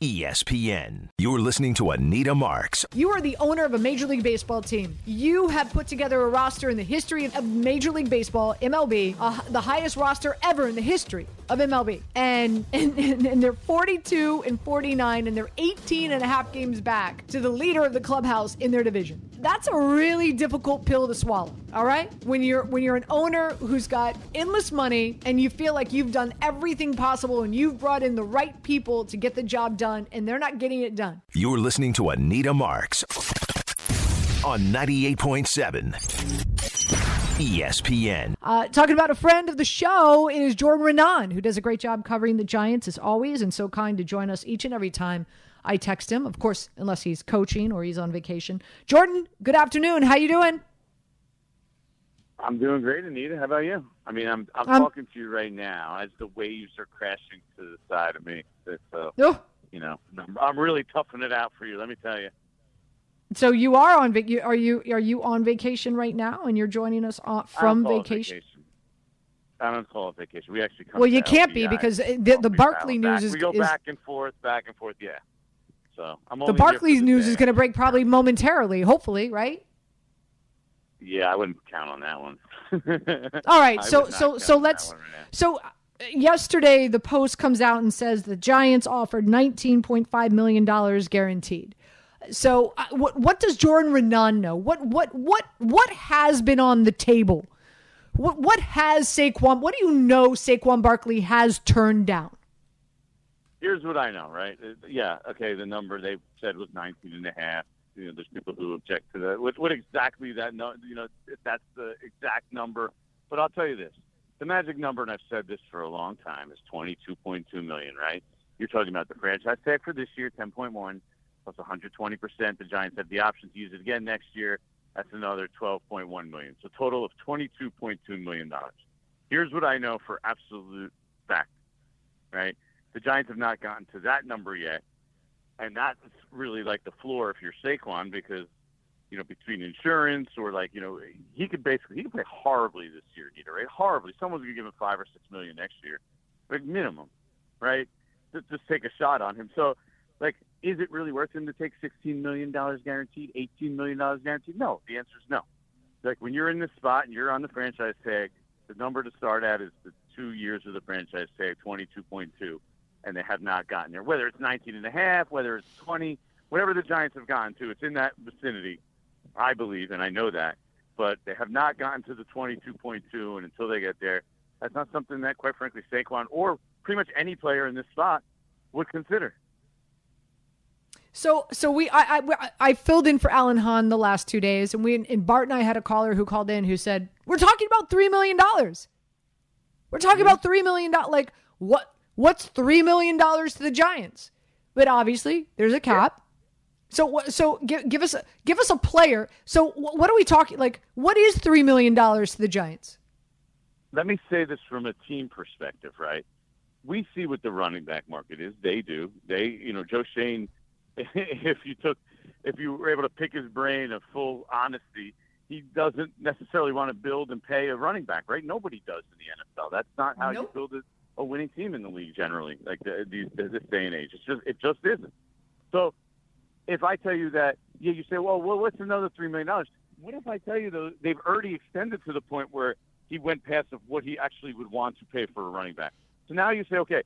ESPN. You're listening to Anita Marks. You are the owner of a Major League Baseball team. You have put together a roster in the history of Major League Baseball, MLB, uh, the highest roster ever in the history of MLB. And, and, and they're 42 and 49, and they're 18 and a half games back to the leader of the clubhouse in their division. That's a really difficult pill to swallow. All right? When you're when you're an owner who's got endless money and you feel like you've done everything possible and you've brought in the right people to get the job done and they're not getting it done. You're listening to Anita Marks on 98.7 ESPN. Uh, talking about a friend of the show is Jordan Raanan, who does a great job covering the Giants as always and so kind to join us each and every time I text him. Of course, unless he's coaching or he's on vacation. Jordan, good afternoon. How you doing? I'm doing great, Anita. How about you? I mean, I'm I'm Um, talking to you right now as the waves are crashing to the side of me. So Oh, you know, I'm, really toughing it out for you. Let me tell you. so you are on vac- you- Are you are you on vacation right now, and you're joining us on, from it vacation? I don't call it vacation. We actually come. Well, you can't be because the, the travel news back. is, we go is back and forth, back and forth. Yeah. So I'm the Barclays news day. is going to break probably momentarily, hopefully, right? Yeah, I wouldn't count on that one. All right, so so so let's right so yesterday the post comes out and says the Giants offered 19.5 million dollars guaranteed. So uh, what what does Jordan Raanan know? What what what what has been on the table? What what has Saquon? What do you know Saquon Barkley has turned down? Here's what I know, right? Uh, Yeah, okay, the number they said was 19 and a half. You know, there's people who object to that. What, what exactly that, no, you know, if that's the exact number. But I'll tell you this. The magic number, and I've said this for a long time, is 22.2 million, right? You're talking about the franchise tag for this year, 10.1, plus 120%. The Giants have the option to use it again next year. That's another 12.1 million. So total of 22.2 million dollars. Here's what I know for absolute fact, right? The Giants have not gotten to that number yet, and that's really like the floor if you're Saquon because you know between insurance or like you know he could basically he could play horribly this year, either right? Horribly. Someone's gonna give him five or six million next year, like minimum, right? Just, just take a shot on him. So, like, is it really worth him to take sixteen million dollars guaranteed, eighteen million dollars guaranteed? No. The answer is no. Like when you're in this spot and you're on the franchise tag, the number to start at is the two years of the franchise tag, twenty-two point two and they have not gotten there. Whether it's 19 and a half, whether it's 20, whatever the Giants have gotten to, it's in that vicinity, I believe, and I know that. But they have not gotten to the 22.2, and until they get there, that's not something that, quite frankly, Saquon or pretty much any player in this spot would consider. So, so we, I, I, I filled in for Alan Hahn the last two days, and we, and Bart and I had a caller who called in who said, "We're talking about three million dollars. We're talking about three million dollars. Like what? What's three million dollars to the Giants? But obviously, there's a cap. So, so give, give us, a, give us a player. So, what are we talking? Like, what is three million dollars to the Giants? let me say this from a team perspective, right? We see what the running back market is. They do. They, you know, Joe Schoen. If you took, if you were able to pick his brain of full honesty, he doesn't necessarily want to build and pay a running back, right? Nobody does in the NFL. That's not how Nope. you build a, a winning team in the league generally. Like the, these, this day and age, it's just it just isn't. So, if I tell you that, yeah, you say, well, well, what's another three million dollars? What if I tell you though they've already extended to the point where he went past of what he actually would want to pay for a running back. So now you say, okay,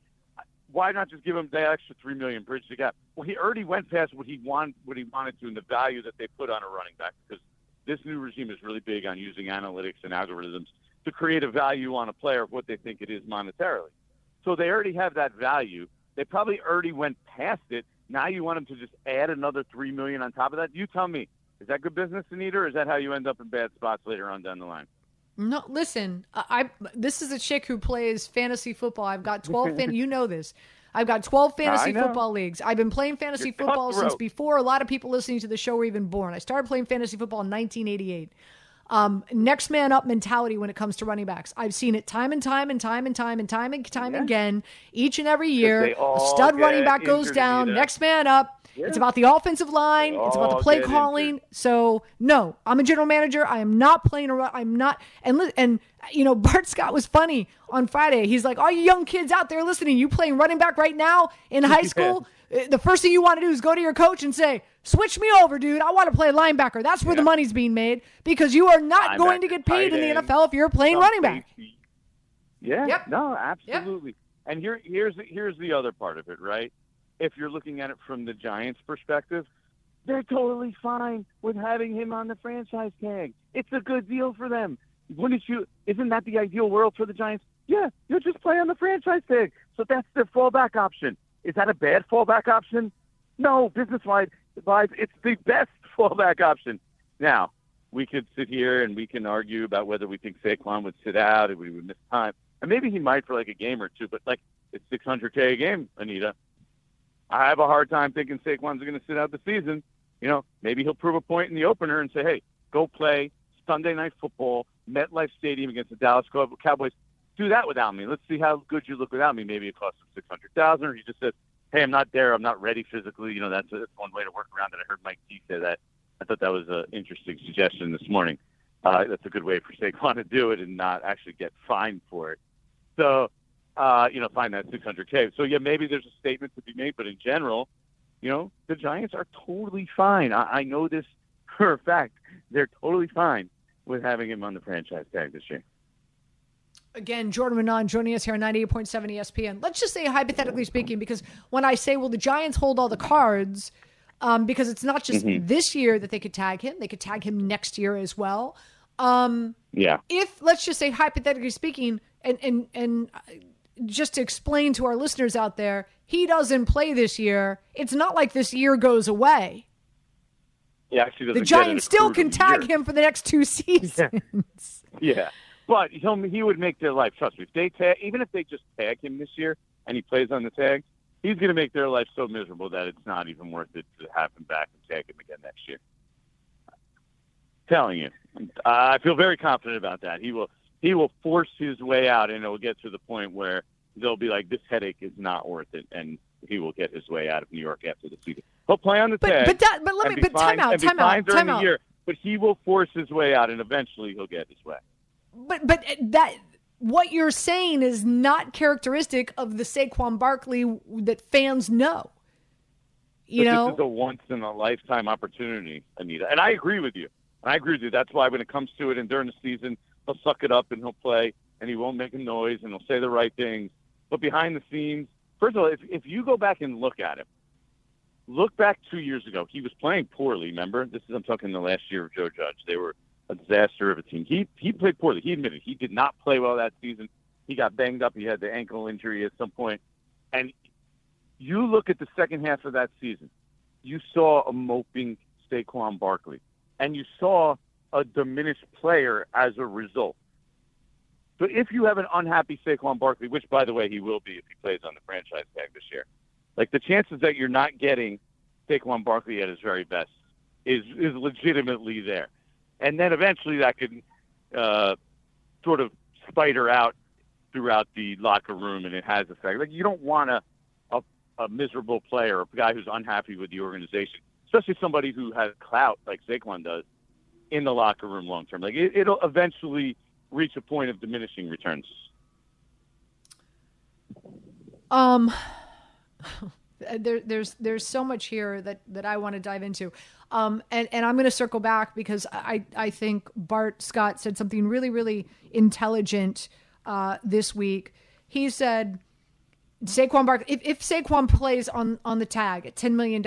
why not just give him that extra three million, bridge the gap? Well, he already went past what he want, what he wanted to, and the value that they put on a running back because this new regime is really big on using analytics and algorithms to create a value on a player of what they think it is monetarily. So they already have that value. They probably already went past it. Now you want them to just add another three million on top of that? You tell me. Is that good business, Anita, or is that how you end up in bad spots later on down the line? No, listen. I, I this is a chick who plays fantasy football. I've got twelve. fan, you know this. I've got 12 fantasy football leagues. I've been playing fantasy You're football since before a lot of people listening to the show were even born. I started playing fantasy football in 1988. Um, next man up mentality when it comes to running backs. I've seen it time and time and time and time and time and time again. Each and every year, a stud running back goes down. Anita. Next man up. It's about the offensive line. They It's about the play calling. injured. So no, I'm a general manager. I am not playing around. I'm not. And and you know, Bart Scott was funny on Friday. He's like, all you young kids out there listening, you playing running back right now in high school. uh, The first thing you want to do is go to your coach and say, "Switch me over, dude. I want to play linebacker. That's where the money's being made because you are not going to get paid in the NFL if you're playing running back." Yeah. Yep. No, absolutely. And here, here's the, here's the other part of it, right? If you're looking at it from the Giants' perspective, they're totally fine with having him on the franchise tag. It's a good deal for them. Wouldn't you? Isn't that the ideal world for the Giants? Yeah, you'll just play on the franchise tag. So that's their fallback option. Is that a bad fallback option? No, business-wise, wise, it's the best fallback option. Now, we could sit here and we can argue about whether we think Saquon would sit out and we would miss time. And maybe he might for like a game or two, but like it's 600K a game, Anita. I have a hard time thinking Saquon's going to sit out the season. You know, maybe he'll prove a point in the opener and say, hey, go play Sunday night football, MetLife Stadium against the Dallas Cowboys. Do that without me. Let's see how good you look without me. Maybe it costs him 600000 or he just says, hey, I'm not there. I'm not ready physically. You know, that's, that's one way to work around it. I heard Mike T say that. I thought that was an interesting suggestion this morning. Uh, that's a good way for Saquon to do it and not actually get fined for it. So, uh, you know, find that 600K. So, yeah, maybe there's a statement to be made, but in general, you know, the Giants are totally fine. I, I know this for a fact. They're totally fine with having him on the franchise tag this year. Again, Jordan Raanan joining us here on 98.7 ESPN. Let's just say, hypothetically speaking, because when I say, well, the Giants hold all the cards, um, because it's not just this year that they could tag him, they could tag him next year as well. Um, Yeah. if, let's just say, hypothetically speaking, and, and, and uh, just to explain to our listeners out there, he doesn't play this year, it's not like this year goes away. He actually The Giants still can tag year. him for the next two seasons. Yeah, but he'll he would make their life. Trust me. If they tag, even if they just tag him this year and he plays on the tag, he's going to make their life so miserable that it's not even worth it to have him back and tag him again next year. Telling you, I feel very confident about that. He will he will force his way out, and it will get to the point where they'll be like, "This headache is not worth it," and he will get his way out of New York after the season. He'll play on the But- tag. but that- but let me- but time out, time out, time out. year. But he will force his way out, and eventually he'll get his way. But but that what you're saying is not characteristic of the Saquon Barkley that fans know. You but know, this is a once in a lifetime opportunity, Anita. And I agree with you. And I agree with you. That's why when it comes to it and during the season, he'll suck it up and he'll play and he won't make a noise and he'll say the right things. But behind the scenes, first of all, if, if you go back and look at him, look back two years ago, he was playing poorly. Remember, this is I'm talking the last year of Joe Judge. They were a disaster of a team. He he played poorly. He admitted he did not play well that season. He got banged up. He had the ankle injury at some point. and you look at the second half of that season, you saw a moping Saquon Barkley, and you saw a diminished player as a result. So if you have an unhappy Saquon Barkley, which by the way he will be if he plays on the franchise tag this year, like the chances that you're not getting Saquon Barkley at his very best is is legitimately there, and then eventually that could uh, sort of spider out throughout the locker room, and it has effect. Like you don't want a, a a miserable player, a guy who's unhappy with the organization, especially somebody who has clout like Saquon does in the locker room long term. Like it, it'll eventually reach a point of diminishing returns. um, there, there's there's so much here that that I want to dive into, um, and and I'm going to circle back because I I think Bart Scott said something really really intelligent uh, this week. He said. Saquon Barkley, if, if Saquon plays on, on the tag at $10 million,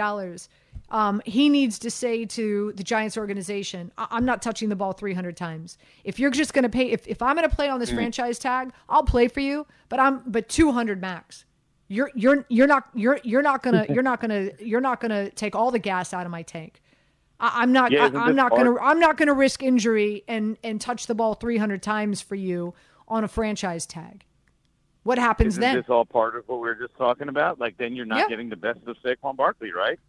um, he needs to say to the Giants organization, I- I'm not touching the ball 300 times. If you're just going to pay, if, if I'm going to play on this franchise tag, I'll play for you, but I'm, but 200 max. You're, you're, you're not, you're, you're not gonna, you're not gonna, you're not gonna take all the gas out of my tank. I, I'm not, Yeah, I, this not gonna. I'm not gonna risk injury and, and touch the ball 300 times for you on a franchise tag. What happens Isn't then? this all part of what we were just talking about? Like then you're not Yeah. getting the best of Saquon Barkley, right?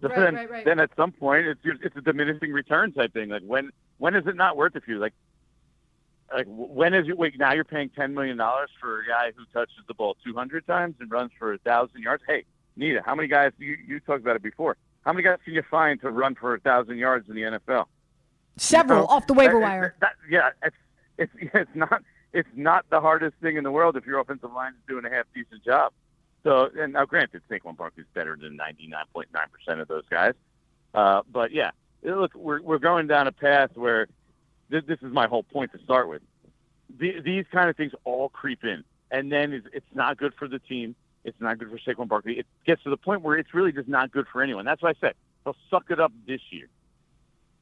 So Right, then, right, right. then at some point it's it's a diminishing return type thing. Like when when is it not worth it for you? Like like when is it? Wait, now you're paying ten million dollars for a guy who touches the ball 200 times and runs for a thousand yards. Hey, Nita, how many guys you you talked about it before? How many guys can you find to run for a thousand yards in the NFL? Several You know, off the waiver that- wire. that- yeah, it's it's it's not it's not the hardest thing in the world if your offensive line is doing a half decent job. So, and now granted, Saquon Barkley's better than 99.9 percent of those guys. Uh, but yeah, look, we're we're going down a path where this, this is my whole point to start with. The, these kind of things all creep in, and then it's, it's not good for the team. It's not good for Saquon Barkley. It gets to the point where it's really just not good for anyone. That's why I said they'll suck it up this year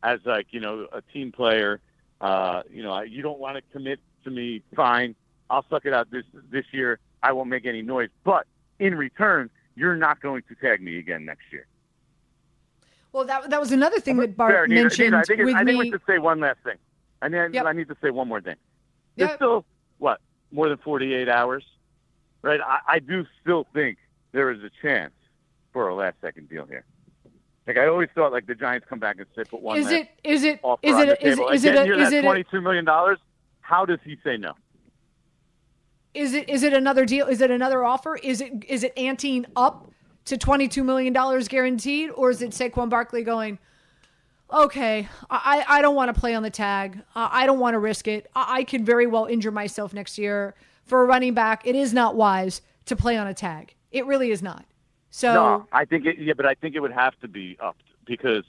as like you know a team player. Uh, you know, you don't want to commit to me. Fine, I'll suck it out this this year. I won't make any noise, but in return, you're not going to tag me again next year. Well, that that was another thing that Bart Fair, mentioned I think, with I think me. we should say one last thing. And then Yep. I need to say one more thing. There's Yep. still what more than 48 hours, right? I, I do still think there is a chance for a last second deal here. Like I always thought, like the Giants come back and say put one Is it is it is it a, is, Again, it a, is it a, 22 million dollars. How does he say no? is it is it another deal? Is it another offer? Is it is it anteing up to twenty two million dollars guaranteed, or is it Saquon Barkley going? Okay, I I don't want to play on the tag. Uh, I don't want to risk it. I, I could very well injure myself next year for a running back. It is not wise to play on a tag. It really is not. So No, I think it, yeah, but I think it would have to be upped because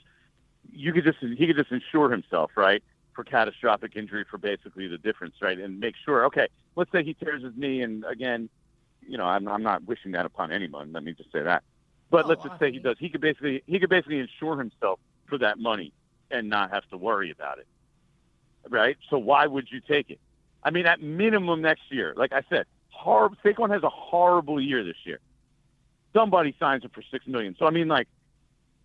you could just he could just insure himself, right, for catastrophic injury for basically the difference, right, and make sure. Okay, let's say he tears his knee, and again, you know, I'm I'm not wishing that upon anyone. Let me just say that. But Oh, let's just say he does. He could basically he could basically insure himself for that money and not have to worry about it, right? So why would you take it? I mean, at minimum next year, like I said, horrible. Saquon has a horrible year this year somebody signs him for six million. So I mean, like,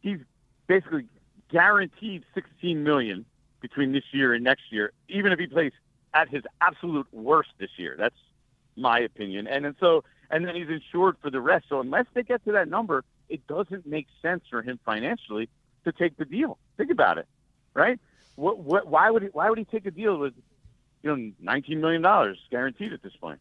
he's basically guaranteed sixteen million between this year and next year, even if he plays at his absolute worst this year. That's my opinion. And and so, and then he's insured for the rest. So unless they get to that number, it doesn't make sense for him financially to take the deal. Think about it, right? What, what, why would he, why would he take a deal with, you know, nineteen million dollars guaranteed at this point?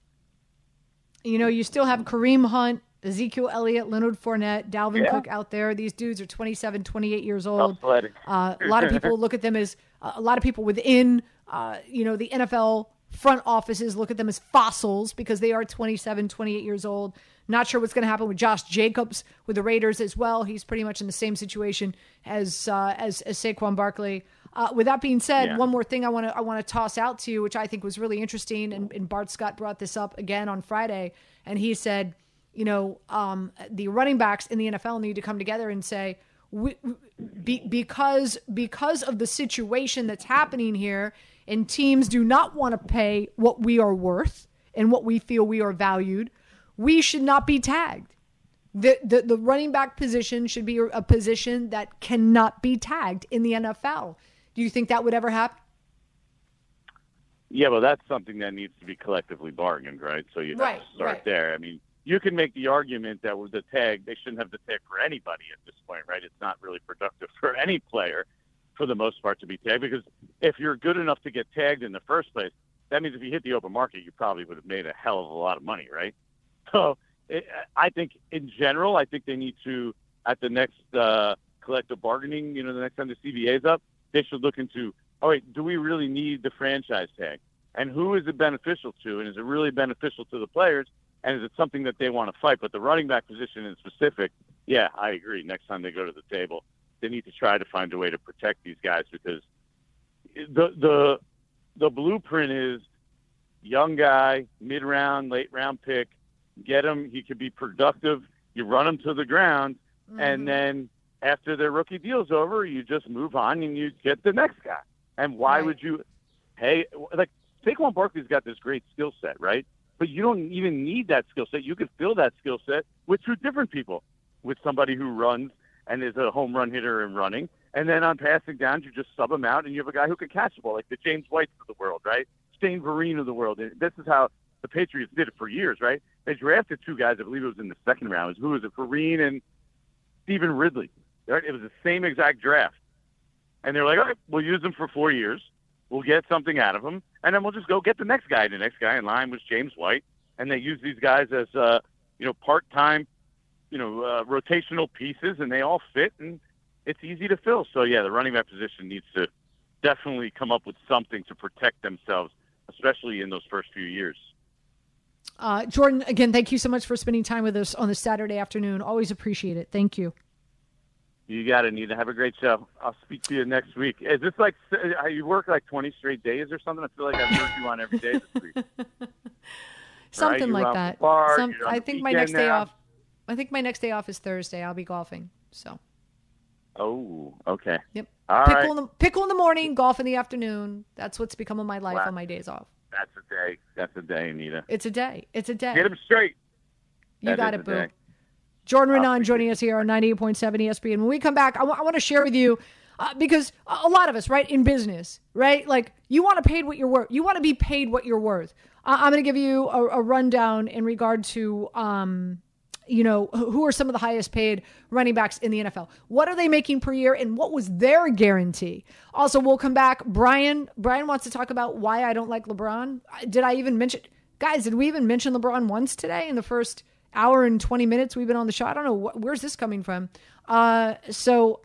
you know, you still have Kareem Hunt, Ezekiel Elliott, Leonard Fournette, Dalvin Yeah. Cook out there. These dudes are 27, 28 years old. Uh, a lot of people look at them as uh, a lot of people within, uh, you know, the NFL front offices look at them as fossils because they are 27, 28 years old. Not sure what's going to happen with Josh Jacobs with the Raiders as well. He's pretty much in the same situation as uh, as, as Saquon Barkley. Uh, with that being said, Yeah. one more thing I want to I want to toss out to you, which I think was really interesting, and, and Bart Scott brought this up again on Friday, and he said, you know, um, the running backs in the NFL need to come together and say, we, be, because because of the situation that's happening here, and teams do not want to pay what we are worth and what we feel we are valued, we should not be tagged. The, the the running back position should be a position that cannot be tagged in the NFL. Do you think that would ever happen? Yeah, well, that's something that needs to be collectively bargained, right? So you Right, start right. there. I mean, you can make the argument that with the tag, they shouldn't have the tag for anybody at this point, right? It's not really productive for any player, for the most part, to be tagged because if you're good enough to get tagged in the first place, that means if you hit the open market, you probably would have made a hell of a lot of money, right? So it, I think, in general, I think they need to at the next uh, collective bargaining, you know, the next time the CBA is up, they should look into, all right, do we really need the franchise tag? And who is it beneficial to? And is it really beneficial to the players? And is it something that they want to fight? But the running back position in specific, yeah, I agree. Next time they go to the table, they need to try to find a way to protect these guys because the the the blueprint is young guy, mid round, late round pick, get him. He could be productive. You run him to the ground, and mm-hmm. then after their rookie deal's over, you just move on and you get the next guy. And why Right. would you? Hey, like Saquon Barkley's got this great skill set, right? But you don't even need that skill set. You could fill that skill set with two different people, with somebody who runs and is a home run hitter and running, and then on passing downs, you just sub him out, and you have a guy who can catch the ball, like the James Whites of the world, right? Shane Vereen of the world. And this is how the Patriots did it for years, right? They drafted two guys. I believe it was in the second round. Who was it? Vereen and Stevan Ridley. Right? It was the same exact draft, and they're like, all right, we'll use them for four years. We'll get something out of them, and then we'll just go get the next guy. The next guy in line was James White, and they use these guys as uh, you know part-time, you know, uh, rotational pieces, and they all fit, and it's easy to fill. So yeah, the running back position needs to definitely come up with something to protect themselves, especially in those first few years. Uh, Jordan, again, thank you so much for spending time with us on this Saturday afternoon. Always appreciate it. Thank you. You got it, Nita. Have a great show. I'll speak to you next week. Is this like you work like 20 straight days or something? I feel like I've heard you on every day this week. something right? like that. Bar, Some, I think my next now. day off. I think my next day off is Thursday. I'll be golfing. So. Oh, okay. Yep. All pickle right. in the pickle in the morning, golf in the afternoon. That's what's become of my life Wow. on my days off. That's a day. That's a day, Anita. It's a day. It's a day. Get him straight. You That got it, boo. Jordan I'll Raanan joining us here on 98.7 ESPN. When we come back, I want to share with you uh, because a a lot of us, right, in business, right, like you want to paid what you're worth. You want to be paid what you're worth. I- I'm going to give you a, a rundown in regard to, um, you know, who are some of the highest paid running backs in the NFL? What are they making per year, and what was their guarantee? Also, we'll come back. Brian, Brian wants to talk about why I don't like LeBron. Did I even mention, guys? Did we even mention LeBron once today in the first? hour and 20 minutes we've been on the show. I don't know where's this coming from. Uh, so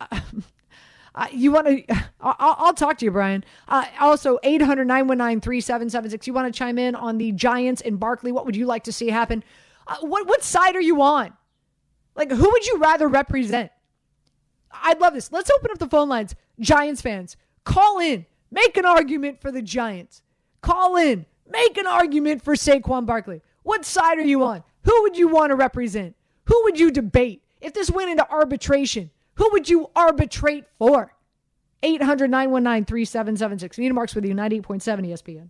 uh, you want to, I'll, I'll talk to you, Brian. Uh, also 800 919 3776. You want to chime in on the Giants and Barkley? What would you like to see happen? Uh, what, what side are you on? Like, who would you rather represent? I'd love this. Let's open up the phone lines. Giants fans, call in, make an argument for the Giants. Call in, make an argument for Saquon Barkley. What side are you on? Who would you want to represent? Who would you debate? If this went into arbitration, who would you arbitrate for? 800 919 3776. Nina Marks with you, 98.7 ESPN.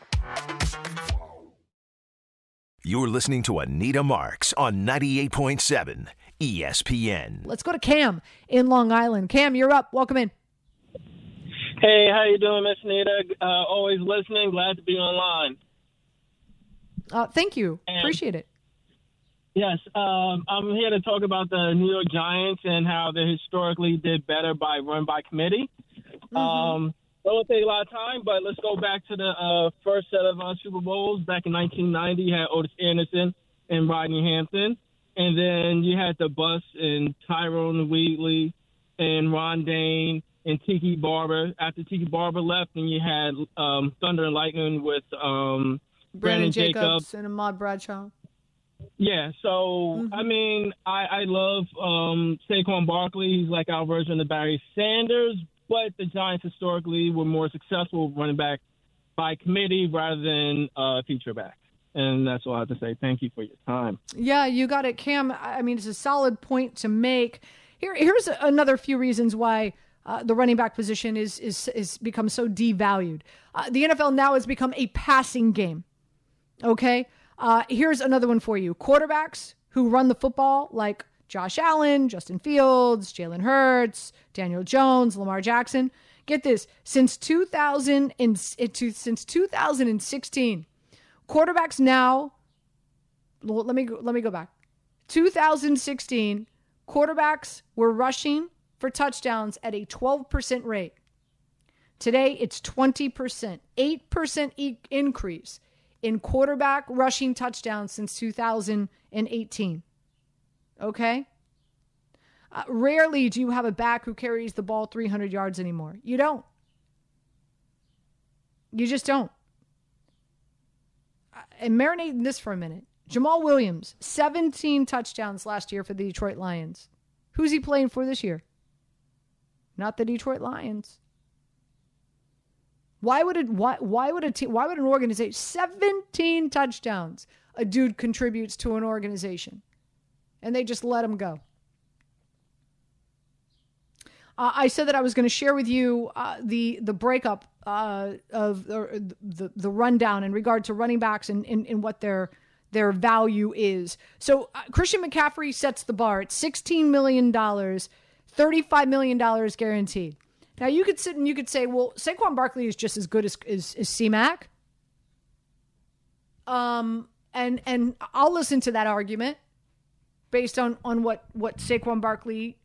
You're listening to Anita Marks on 98.7 ESPN. Let's go to Cam in Long Island. Cam, you're up. Welcome in. Hey, how you doing, Miss Anita? Uh, always listening. Glad to be online. Uh, thank you. And- Appreciate it. Yes, um, I'm here to talk about the New York Giants and how they historically did better by run by committee. Um, don't take a lot of time, but let's go back to the uh, first set of uh, Super Bowls back in 1990. You had Ottis Anderson and Rodney Hampton, and then you had the bus and Tyrone Wheatley and Ron Dayne and Tiki Barber. After Tiki Barber left, and you had um, Thunder and Lightning with um, Brandon Brandon Jacobs, Jacobs. and Ahmad Bradshaw. Yeah, so I mean, I, I love um, Saquon Barkley. He's like our version of Barry Sanders, but the Giants historically were more successful running back by committee rather than uh, feature back. And that's all I have to say. Thank you for your time. Yeah, you got it, Cam. I mean, it's a solid point to make. Here, here's another few reasons why uh, the running back position is is is become so devalued. Uh, the NFL now has become a passing game. Okay, uh, here's another one for you: quarterbacks who run the football, like Josh Allen, Justin Fields, Jalen Hurts, Daniel Jones, Lamar Jackson. Get this: since 2000 and since 2016, quarterbacks now let me let me go back. 2016 quarterbacks were rushing for touchdowns at a 12% rate. Today it's 20%, 8% e- increase in quarterback rushing touchdowns since in 18. Okay? Uh, rarely do you have a back who carries the ball 300 yards anymore. You don't. You just don't. Uh, and marinate in this for a minute. Jamaal Williams, 17 touchdowns last year for the Detroit Lions. Who's he playing for this year? Not the Detroit Lions. Why would it why why would a team why would an organization 17 touchdowns a dude contributes to an organization and they just let him go? Uh, I said that I was going to share with you uh, the the breakup uh, of the, the, rundown in regard to running backs and, and what their their value is. So uh, Christian McCaffrey sets the bar at sixteen million dollars, thirty five million dollars guaranteed. Now you could sit and you could say, well, Saquon Barkley is just as good as as, as C-Mac. Um, and and I'll listen to that argument based on on what what Saquon Barkley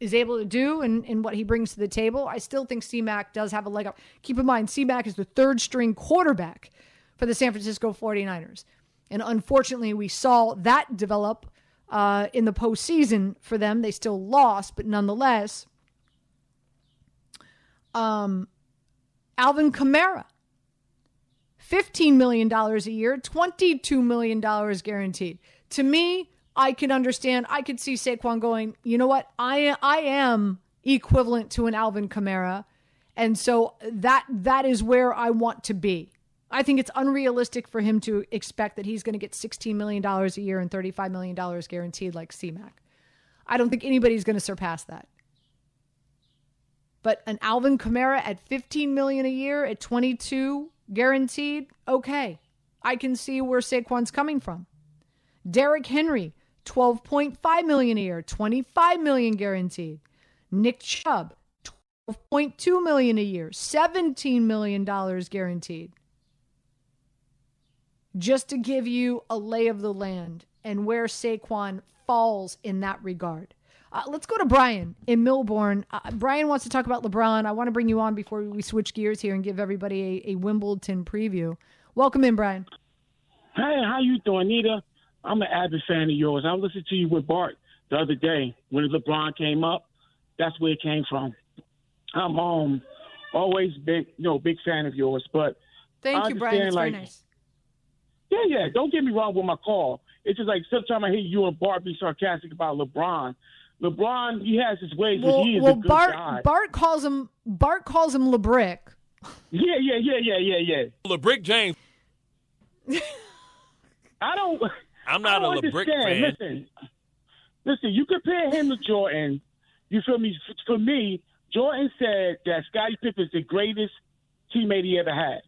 is able to do and, and what he brings to the table. I still think C-Mac does have a leg up. Keep in mind, C-Mac is the third string quarterback for the San Francisco 49ers. And unfortunately, we saw that develop uh, in the postseason for them. They still lost, but nonetheless, um, Alvin Kamara, $15 million a year, $22 million guaranteed. To me, I can understand. I could see Saquon going, you know what? I I am equivalent to an Alvin Kamara. And so that that is where I want to be. I think it's unrealistic for him to expect that he's going to get $16 million a year and $35 million guaranteed like C-Mac. I don't think anybody's going to surpass that. But an Alvin Kamara at 15 million a year at 22 guaranteed, okay. I can see where Saquon's coming from. Derrick Henry 12.5 million a year, 25 million guaranteed. Nick Chubb, 12.2 million a year, 17 million dollars guaranteed. Just to give you a lay of the land and where Saquon falls in that regard. Uh, let's go to Brian in Millburn. Uh, Brian wants to talk about LeBron. I want to bring you on before we switch gears here and give everybody a, a Wimbledon preview. Welcome in, Brian. Hey, how you doing, Nita? I'm an avid fan of yours. I listened to you with Bart the other day when LeBron came up. That's where it came from. I'm um always big, you know, big fan of yours. But thank you, Brian. It's like, very nice. Yeah, yeah. Don't get me wrong with my call. It's just like sometimes I hear you and Bart be sarcastic about LeBron. LeBron, he has his ways, well, he is well, a good Bart, guy. Bart calls him Bart calls him LeBrick. Yeah, yeah, yeah, yeah, yeah, yeah. LeBrick James. I don't. I'm not a LeBrick fan. Listen, listen. You compare him to Jordan. You feel me? For me, Jordan said that Scottie Pippen's the greatest teammate he ever had.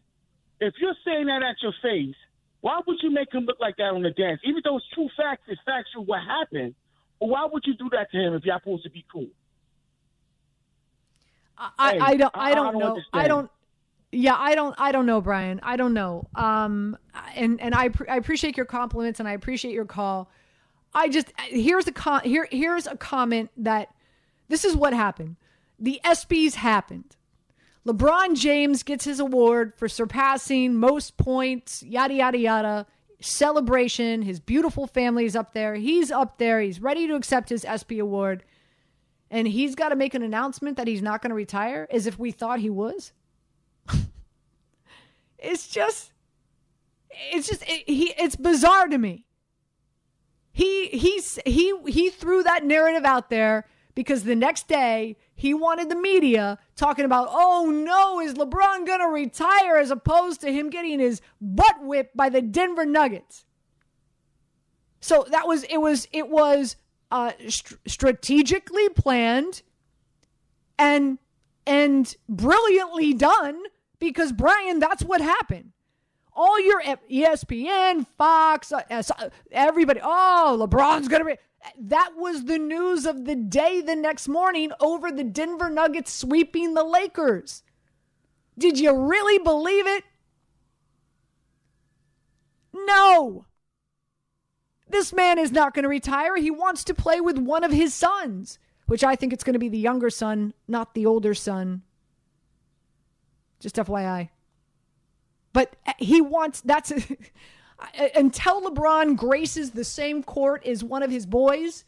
If you're saying that at your face, why would you make him look like that on the dance? Even though it's true facts, it's factual what happened. But why would you do that to him if y'all supposed to be cool? I, Hey, I don't I I- I don't don't know. understand. I don't yeah, I don't I don't know, Brian. I don't know. Um and and I I appreciate your compliments and I appreciate your call. I just here's a con- here here's a comment that this is what happened. The ESPYS happened. LeBron James gets his award for surpassing most points, yada yada yada. Celebration, his beautiful family is up there. He's up there. He's ready to accept his ESPY award. And he's got to make an announcement that he's not going to retire as if we thought he was. it's just it's just it, he it's bizarre to me. He he's he he threw that narrative out there because the next day he wanted the media talking about, oh no, is LeBron gonna retire as opposed to him getting his butt whipped by the Denver Nuggets. So that was it was it was uh, str- strategically planned and and brilliantly done because Brian, that's what happened all your ESPN, Fox, uh, uh, everybody, oh, LeBron's going to be. That was the news of the day the next morning over the Denver Nuggets sweeping the Lakers. Did you really believe it? No. This man is not going to retire. He wants to play with one of his sons, which I think it's going to be the younger son, not the older son. Just FYI but he wants that's until LeBron graces the same court as one of his boys,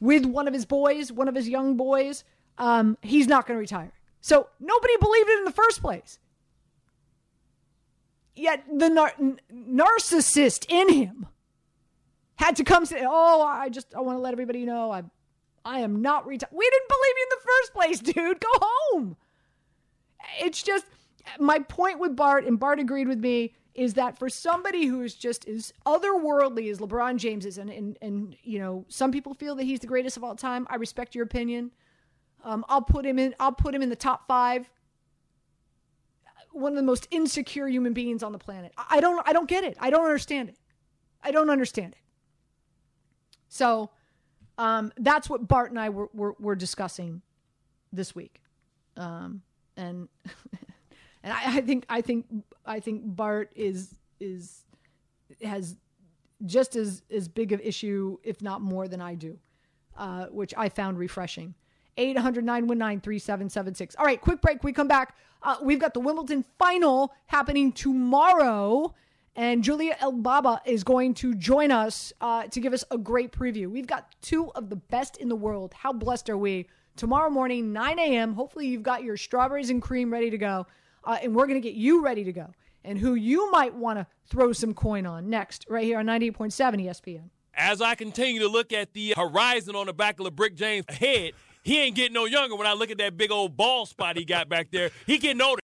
with one of his boys, one of his young boys, um, he's not going to retire. So nobody believed it in the first place. Yet the nar- narcissist in him had to come say, "Oh, I just I want to let everybody know I I am not retired." We didn't believe you in the first place, dude. Go home. It's just my point with Bart, and Bart agreed with me, is that for somebody who is just as otherworldly as LeBron James is, and and, and you know, some people feel that he's the greatest of all time. I respect your opinion. Um, I'll put him in. I'll put him in the top five. One of the most insecure human beings on the planet. I don't. I don't get it. I don't understand it. I don't understand it. So, um, that's what Bart and I were, were, were discussing this week, um, and and I, I think I think I think Bart is is has just as as big of issue, if not more, than I do, uh, which I found refreshing. 800 919 3776. All right, quick break. We come back. Uh, we've got the Wimbledon final happening tomorrow, and Julia Elbaba is going to join us uh, to give us a great preview. We've got two of the best in the world. How blessed are we? Tomorrow morning, 9 a.m. Hopefully, you've got your strawberries and cream ready to go, uh, and we're going to get you ready to go. And who you might want to throw some coin on next, right here on 98.7 ESPN. As I continue to look at the horizon on the back of LeBrick James' head, he ain't getting no younger when I look at that big old ball spot he got back there. He getting older.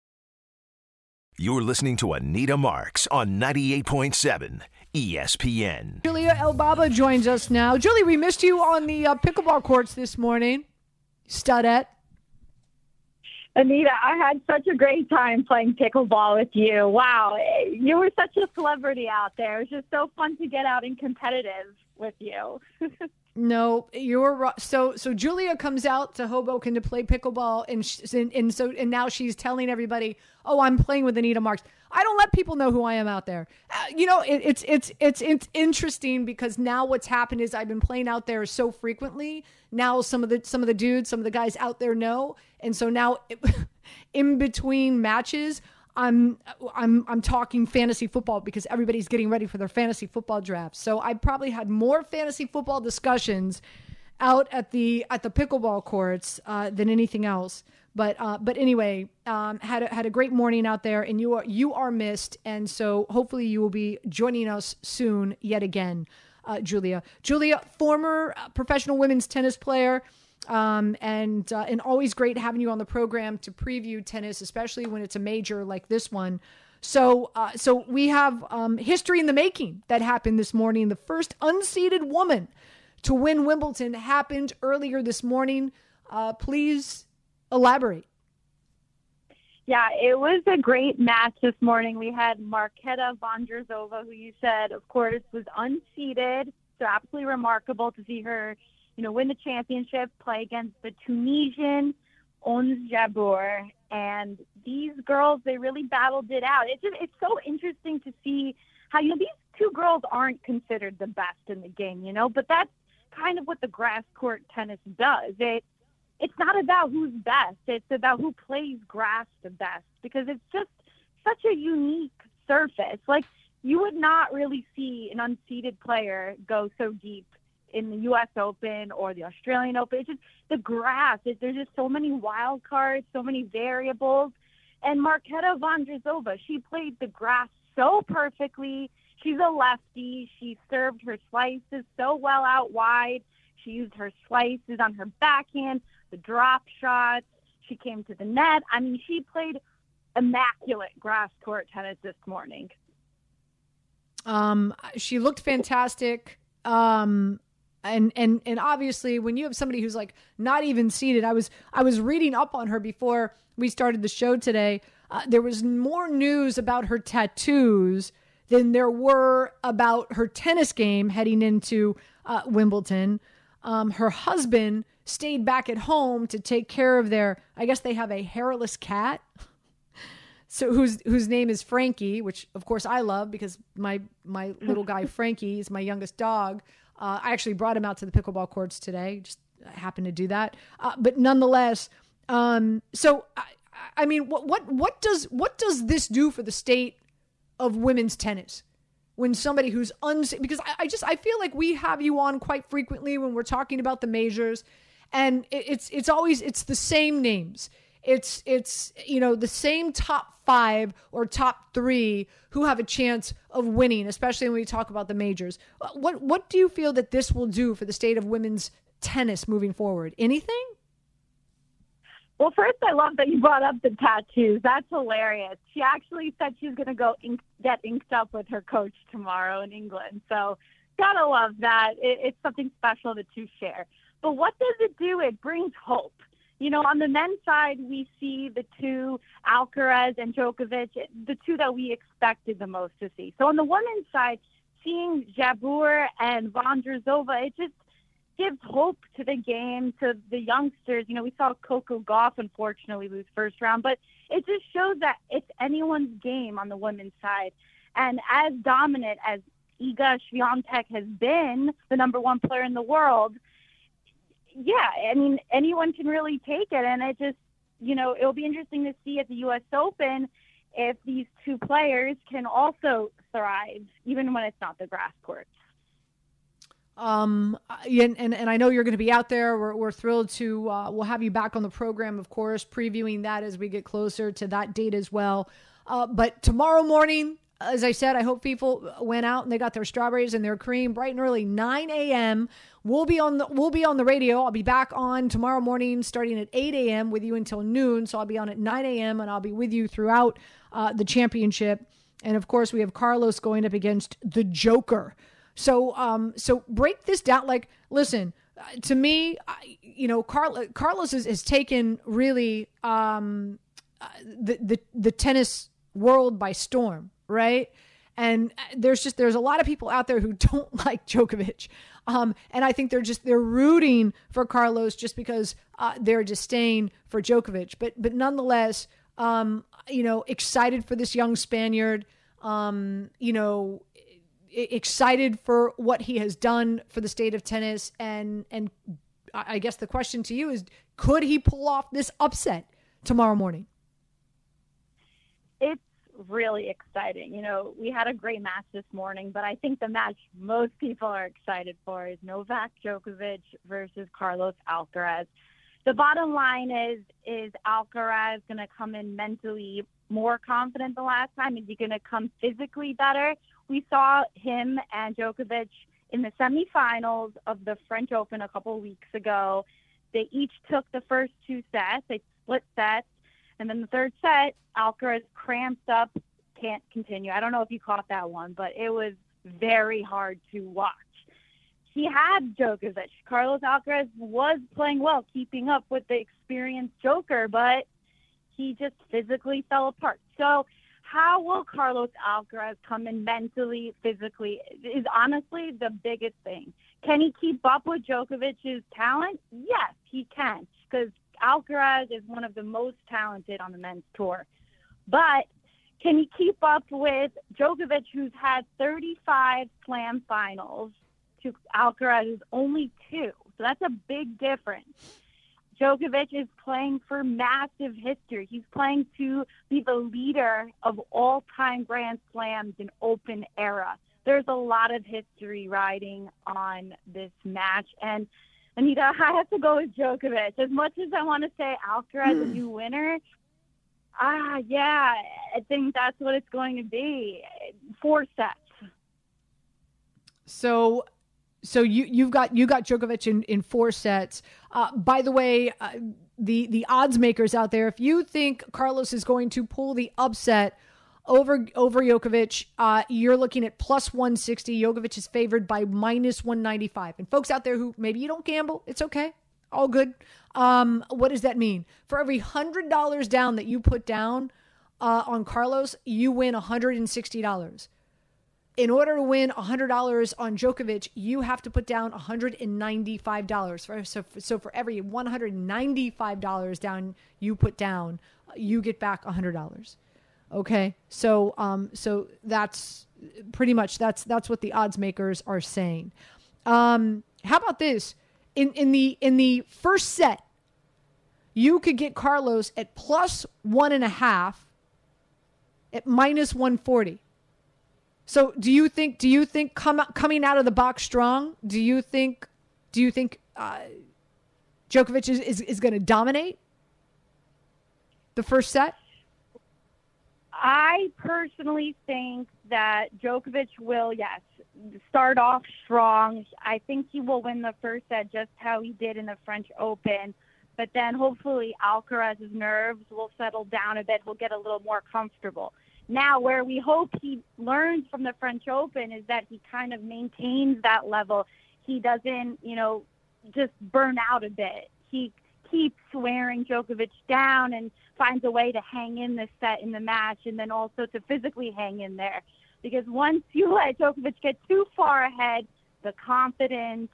You're listening to Anita Marks on 98.7 ESPN. Julia Elbaba joins us now. Julie, we missed you on the uh, pickleball courts this morning. Studette. Anita, I had such a great time playing pickleball with you. Wow, you were such a celebrity out there. It was just so fun to get out and competitive with you. No, you're ri- so so. Julia comes out to Hoboken to play pickleball, and and, and so and now she's telling everybody, "Oh, I'm playing with Anita Marks." I don't let people know who I am out there. Uh, you know, it, it's it's it's it's interesting because now what's happened is I've been playing out there so frequently. Now some of the some of the dudes, some of the guys out there know, and so now in between matches. I'm I'm I'm talking fantasy football because everybody's getting ready for their fantasy football drafts. So I probably had more fantasy football discussions out at the at the pickleball courts uh, than anything else. But uh, but anyway, um, had a, had a great morning out there, and you are you are missed, and so hopefully you will be joining us soon yet again, uh, Julia. Julia, former professional women's tennis player. Um, and uh, and always great having you on the program to preview tennis, especially when it's a major like this one. So uh, so we have um, history in the making that happened this morning. The first unseeded woman to win Wimbledon happened earlier this morning. Uh, please elaborate. Yeah, it was a great match this morning. We had Marketa Vondrousova, who you said, of course, was unseeded. So absolutely remarkable to see her, you know, win the championship, play against the Tunisian Ons Jabeur. And these girls, they really battled it out. It's just, it's so interesting to see how you know these two girls aren't considered the best in the game, you know, but that's kind of what the grass court tennis does. It it's not about who's best. It's about who plays grass the best because it's just such a unique surface. Like you would not really see an unseeded player go so deep in the U.S. Open or the Australian Open. It's just the grass. It, there's just so many wild cards, so many variables. And Marketa Vondrousova, she played the grass so perfectly. She's a lefty. She served her slices so well out wide. She used her slices on her backhand, the drop shots. She came to the net. I mean, she played immaculate grass court tennis this morning. Um, she looked fantastic. Um, and and and obviously, when you have somebody who's like not even seated, I was I was reading up on her before we started the show today. Uh, there was more news about her tattoos than there were about her tennis game heading into uh, Wimbledon. Um, her husband stayed back at home to take care of their. I guess they have a hairless cat. So whose whose name is Frankie, which of course I love because my my little guy Frankie is my youngest dog. Uh, I actually brought him out to the pickleball courts today. Just happened to do that, uh, but nonetheless. Um, so I, I mean, what what what does what does this do for the state of women's tennis? when somebody who's unseen because I, I, just I feel like we have you on quite frequently when we're talking about the majors, and it, it's it's always it's the same names. It's it's you know the same top five or top three who have a chance of winning, especially when we talk about the majors. What what do you feel that this will do for the state of women's tennis moving forward? Anything? Well, first, I love that you brought up the tattoos. That's hilarious. She actually said she's going to go ink, get inked up with her coach tomorrow in England. So, gotta love that. It, it's something special to two share. But what does it do? It brings hope. You know, on the men's side, we see the two, Alcaraz and Djokovic, the two that we expected the most to see. So on the women's side, seeing Jabeur and Vondrousova, it just gives hope to the game, to the youngsters. You know, we saw Coco Gauff unfortunately lose first round, but it just shows that it's anyone's game on the women's side. And as dominant as Iga Swiatek has been, the number one player in the world, yeah, I mean, anyone can really take it. And it just, you know, it'll be interesting to see at the U.S. Open if these two players can also thrive, even when it's not the grass courts. Um, and, and, and I know you're going to be out there. We're, we're thrilled to, uh, we'll have you back on the program, of course, previewing that as we get closer to that date as well. Uh, but tomorrow morning, as I said, I hope people went out and they got their strawberries and their cream bright and early, 9 a.m. We'll be on the we'll be on the radio. I'll be back on tomorrow morning, starting at 8 a.m. with you until noon. So I'll be on at 9 a.m. and I'll be with you throughout uh, the championship. And of course, we have Carlos going up against the Joker. So um, so break this down. Like, listen, uh, to me, I, you know, Carl, Carlos has, has taken really um, uh, the the the tennis world by storm right? And there's just there's a lot of people out there who don't like Djokovic, um, and I think they're just they're rooting for Carlos just because uh, they're disdain for Djokovic. But but nonetheless, um, you know, excited for this young Spaniard. Um, you know, excited for what he has done for the state of tennis, and and I guess the question to you is, could he pull off this upset tomorrow morning? It's really exciting. You know, we had a great match this morning, but I think the match most people are excited for is Novak Djokovic versus Carlos Alcaraz. The bottom line is is Alcaraz going to come in mentally more confident the last time? Is he going to come physically better? We saw him and Djokovic in the semifinals of the French Open a couple weeks ago. They each took the first two sets. They split sets. And then the third set, Alcaraz cramps up, can't continue. I don't know if you caught that one, but it was very hard to watch. He had Djokovic. Carlos Alcaraz was playing well, keeping up with the experienced Joker, but he just physically fell apart. So, how will Carlos Alcaraz come in mentally, physically, is honestly the biggest thing. Can he keep up with Djokovic's talent? Yes, he can, because Alcaraz is one of the most talented on the men's tour. But can he keep up with Djokovic, who's had 35 slam finals, to Alcaraz's only two? So that's a big difference. Djokovic is playing for massive history. He's playing to be the leader of all time Grand Slams in open era. There's a lot of history riding on this match. And Anita, I have to go with Djokovic. As much as I want to say Alcaraz a hmm. new winner, ah, yeah, I think that's what it's going to be. Four sets. So, so you you've got you got Djokovic in in four sets. Uh, by the way, uh, the the odds makers out there, if you think Carlos is going to pull the upset over over Djokovic, uh, you're looking at plus 160. Djokovic is favored by minus 195. And folks out there who maybe you don't gamble, it's okay. All good. Um, what does that mean? For every $100 down that you put down uh, on Carlos, you win $160. In order to win $100 on Djokovic, you have to put down $195. So, so for every $195 down you put down, you get back $100. Okay, so um, so that's pretty much that's that's what the odds makers are saying. Um, how about this? In in the in the first set, you could get Carlos at plus one and a half, at minus one forty. So do you think? Do you think come coming out of the box strong? Do you think? Do you think uh, Djokovic is is, is going to dominate the first set? I personally think that Djokovic will, yes, start off strong. I think he will win the first set just how he did in the French Open. But then hopefully Alcaraz's nerves will settle down a bit. He'll get a little more comfortable. Now, where we hope he learns from the French Open is that he kind of maintains that level. He doesn't, you know, just burn out a bit. He keeps wearing Djokovic down and finds a way to hang in the set in the match and then also to physically hang in there. Because once you let Djokovic get too far ahead, the confidence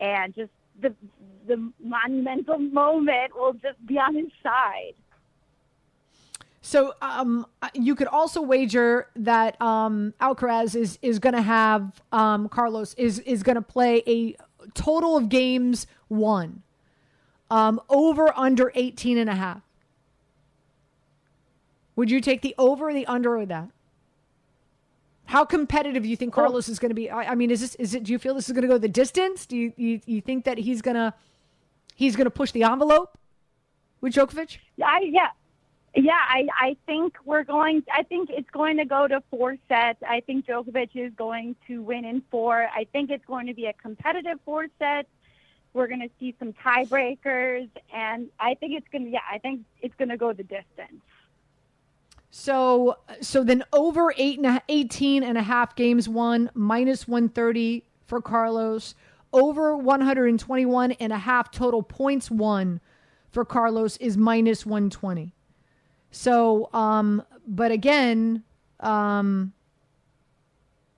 and just the the monumental moment will just be on his side. So um, you could also wager that um, Alcaraz is is going to have um, Carlos is is going to play a total of games won um, over under 18 and a half. Would you take the over or the under of that? How competitive do you think Carlos is going to be? I, I, mean, is this is it? Do you feel this is going to go the distance? Do you, you you think that he's gonna he's gonna push the envelope with Djokovic? I, yeah, yeah. I I think we're going. I think it's going to go to four sets. I think Djokovic is going to win in four. I think it's going to be a competitive four sets. We're going to see some tiebreakers, and I think it's going to. Yeah, I think it's going to go the distance. So so then over eight and a, 18 and a half games won, minus 130 for Carlos. Over 121 and a half total points won for Carlos is minus 120. So, um, but again, um,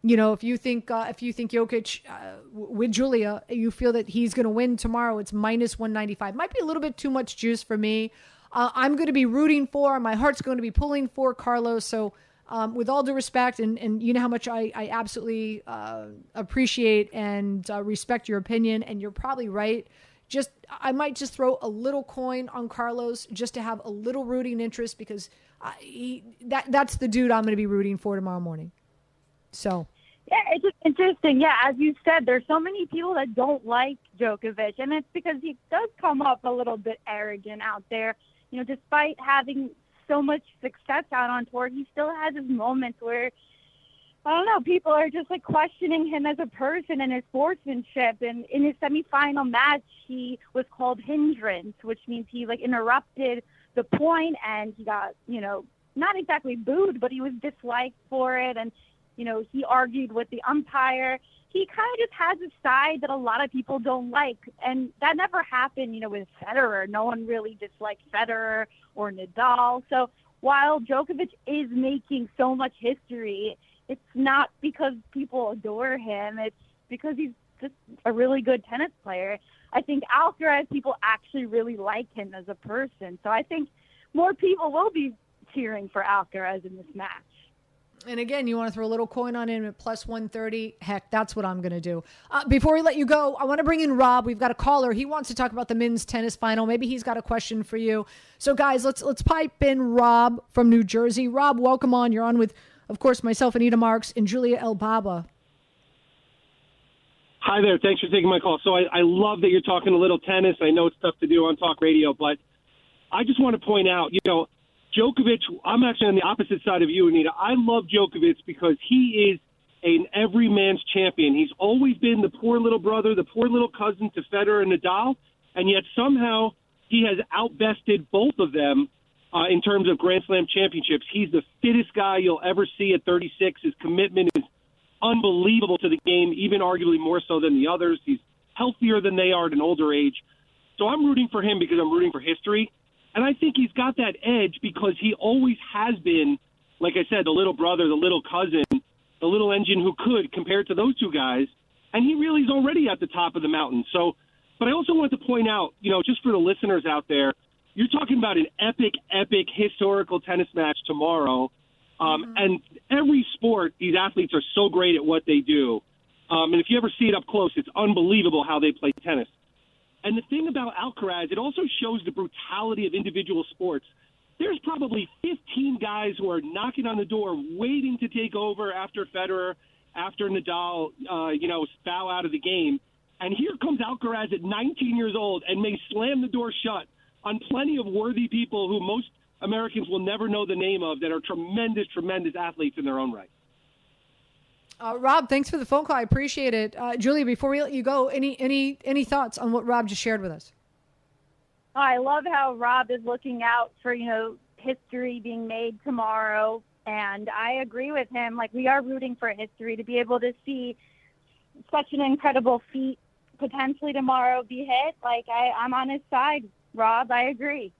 you know, if you think uh, if you think Jokic uh, with Julia, you feel that he's going to win tomorrow, it's minus 195. Might be a little bit too much juice for me uh, I'm going to be rooting for. My heart's going to be pulling for Carlos. So, um, with all due respect, and, and you know how much I, I absolutely uh, appreciate and uh, respect your opinion, and you're probably right. Just I might just throw a little coin on Carlos just to have a little rooting interest because I, he, that that's the dude I'm going to be rooting for tomorrow morning. So. Yeah, it's just interesting. Yeah, as you said, there's so many people that don't like Djokovic, and it's because he does come up a little bit arrogant out there you know, despite having so much success out on tour, he still has his moments where I don't know, people are just like questioning him as a person and his sportsmanship. And in his semifinal match, he was called hindrance, which means he like interrupted the point and he got, you know, not exactly booed, but he was disliked for it. And, you know, he argued with the umpire he kind of just has a side that a lot of people don't like. And that never happened, you know, with Federer. No one really disliked Federer or Nadal. So while Djokovic is making so much history, it's not because people adore him. It's because he's just a really good tennis player. I think Alcaraz, people actually really like him as a person. So I think more people will be cheering for Alcaraz in this match. And again, you want to throw a little coin on him at plus 130. Heck, that's what I'm going to do. Uh, before we let you go, I want to bring in Rob. We've got a caller. He wants to talk about the men's tennis final. Maybe he's got a question for you. So, guys, let's let's pipe in Rob from New Jersey. Rob, welcome on. You're on with, of course, myself, Anita Marks, and Julia Elbaba. Hi there. Thanks for taking my call. So, I, I love that you're talking a little tennis. I know it's tough to do on talk radio, but I just want to point out, you know, Djokovic, I'm actually on the opposite side of you, Anita. I love Djokovic because he is an every man's champion. He's always been the poor little brother, the poor little cousin to Federer and Nadal, and yet somehow he has outbested both of them uh, in terms of Grand Slam championships. He's the fittest guy you'll ever see at 36. His commitment is unbelievable to the game, even arguably more so than the others. He's healthier than they are at an older age. So I'm rooting for him because I'm rooting for history. And I think he's got that edge because he always has been, like I said, the little brother, the little cousin, the little engine who could compared to those two guys. And he really is already at the top of the mountain. So, but I also want to point out, you know, just for the listeners out there, you're talking about an epic, epic historical tennis match tomorrow. Um, mm-hmm. And every sport, these athletes are so great at what they do. Um, and if you ever see it up close, it's unbelievable how they play tennis. And the thing about Alcaraz, it also shows the brutality of individual sports. There's probably 15 guys who are knocking on the door, waiting to take over after Federer, after Nadal, uh, you know, bow out of the game. And here comes Alcaraz at 19 years old and may slam the door shut on plenty of worthy people who most Americans will never know the name of that are tremendous, tremendous athletes in their own right. Uh, Rob, thanks for the phone call. I appreciate it. Uh, Julia, before we let you go, any any any thoughts on what Rob just shared with us? I love how Rob is looking out for, you know, history being made tomorrow. And I agree with him. Like, we are rooting for history to be able to see such an incredible feat potentially tomorrow be hit. Like, I, I'm on his side, Rob. I agree.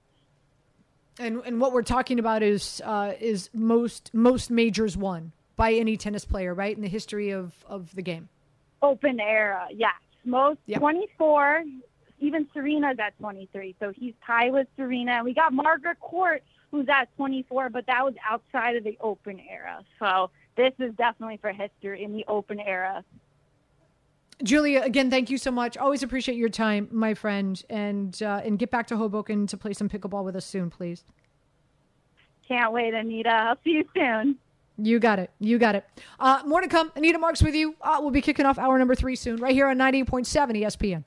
And and what we're talking about is uh, is most most majors won by any tennis player, right, in the history of, of the game. Open era, yes. Most Yep. 24, even Serena's at 23. So he's tied with Serena. We got Margaret Court, who's at 24, but that was outside of the open era. So this is definitely for history in the open era. Julia, again, thank you so much. Always appreciate your time, my friend, and uh, and get back to Hoboken to play some pickleball with us soon, please. Can't wait, Anita. I'll see you soon. You got it. You got it. Uh, more to come. Anita Marks with you. Uh, we'll be kicking off hour number three soon, right here on 98.7 ESPN.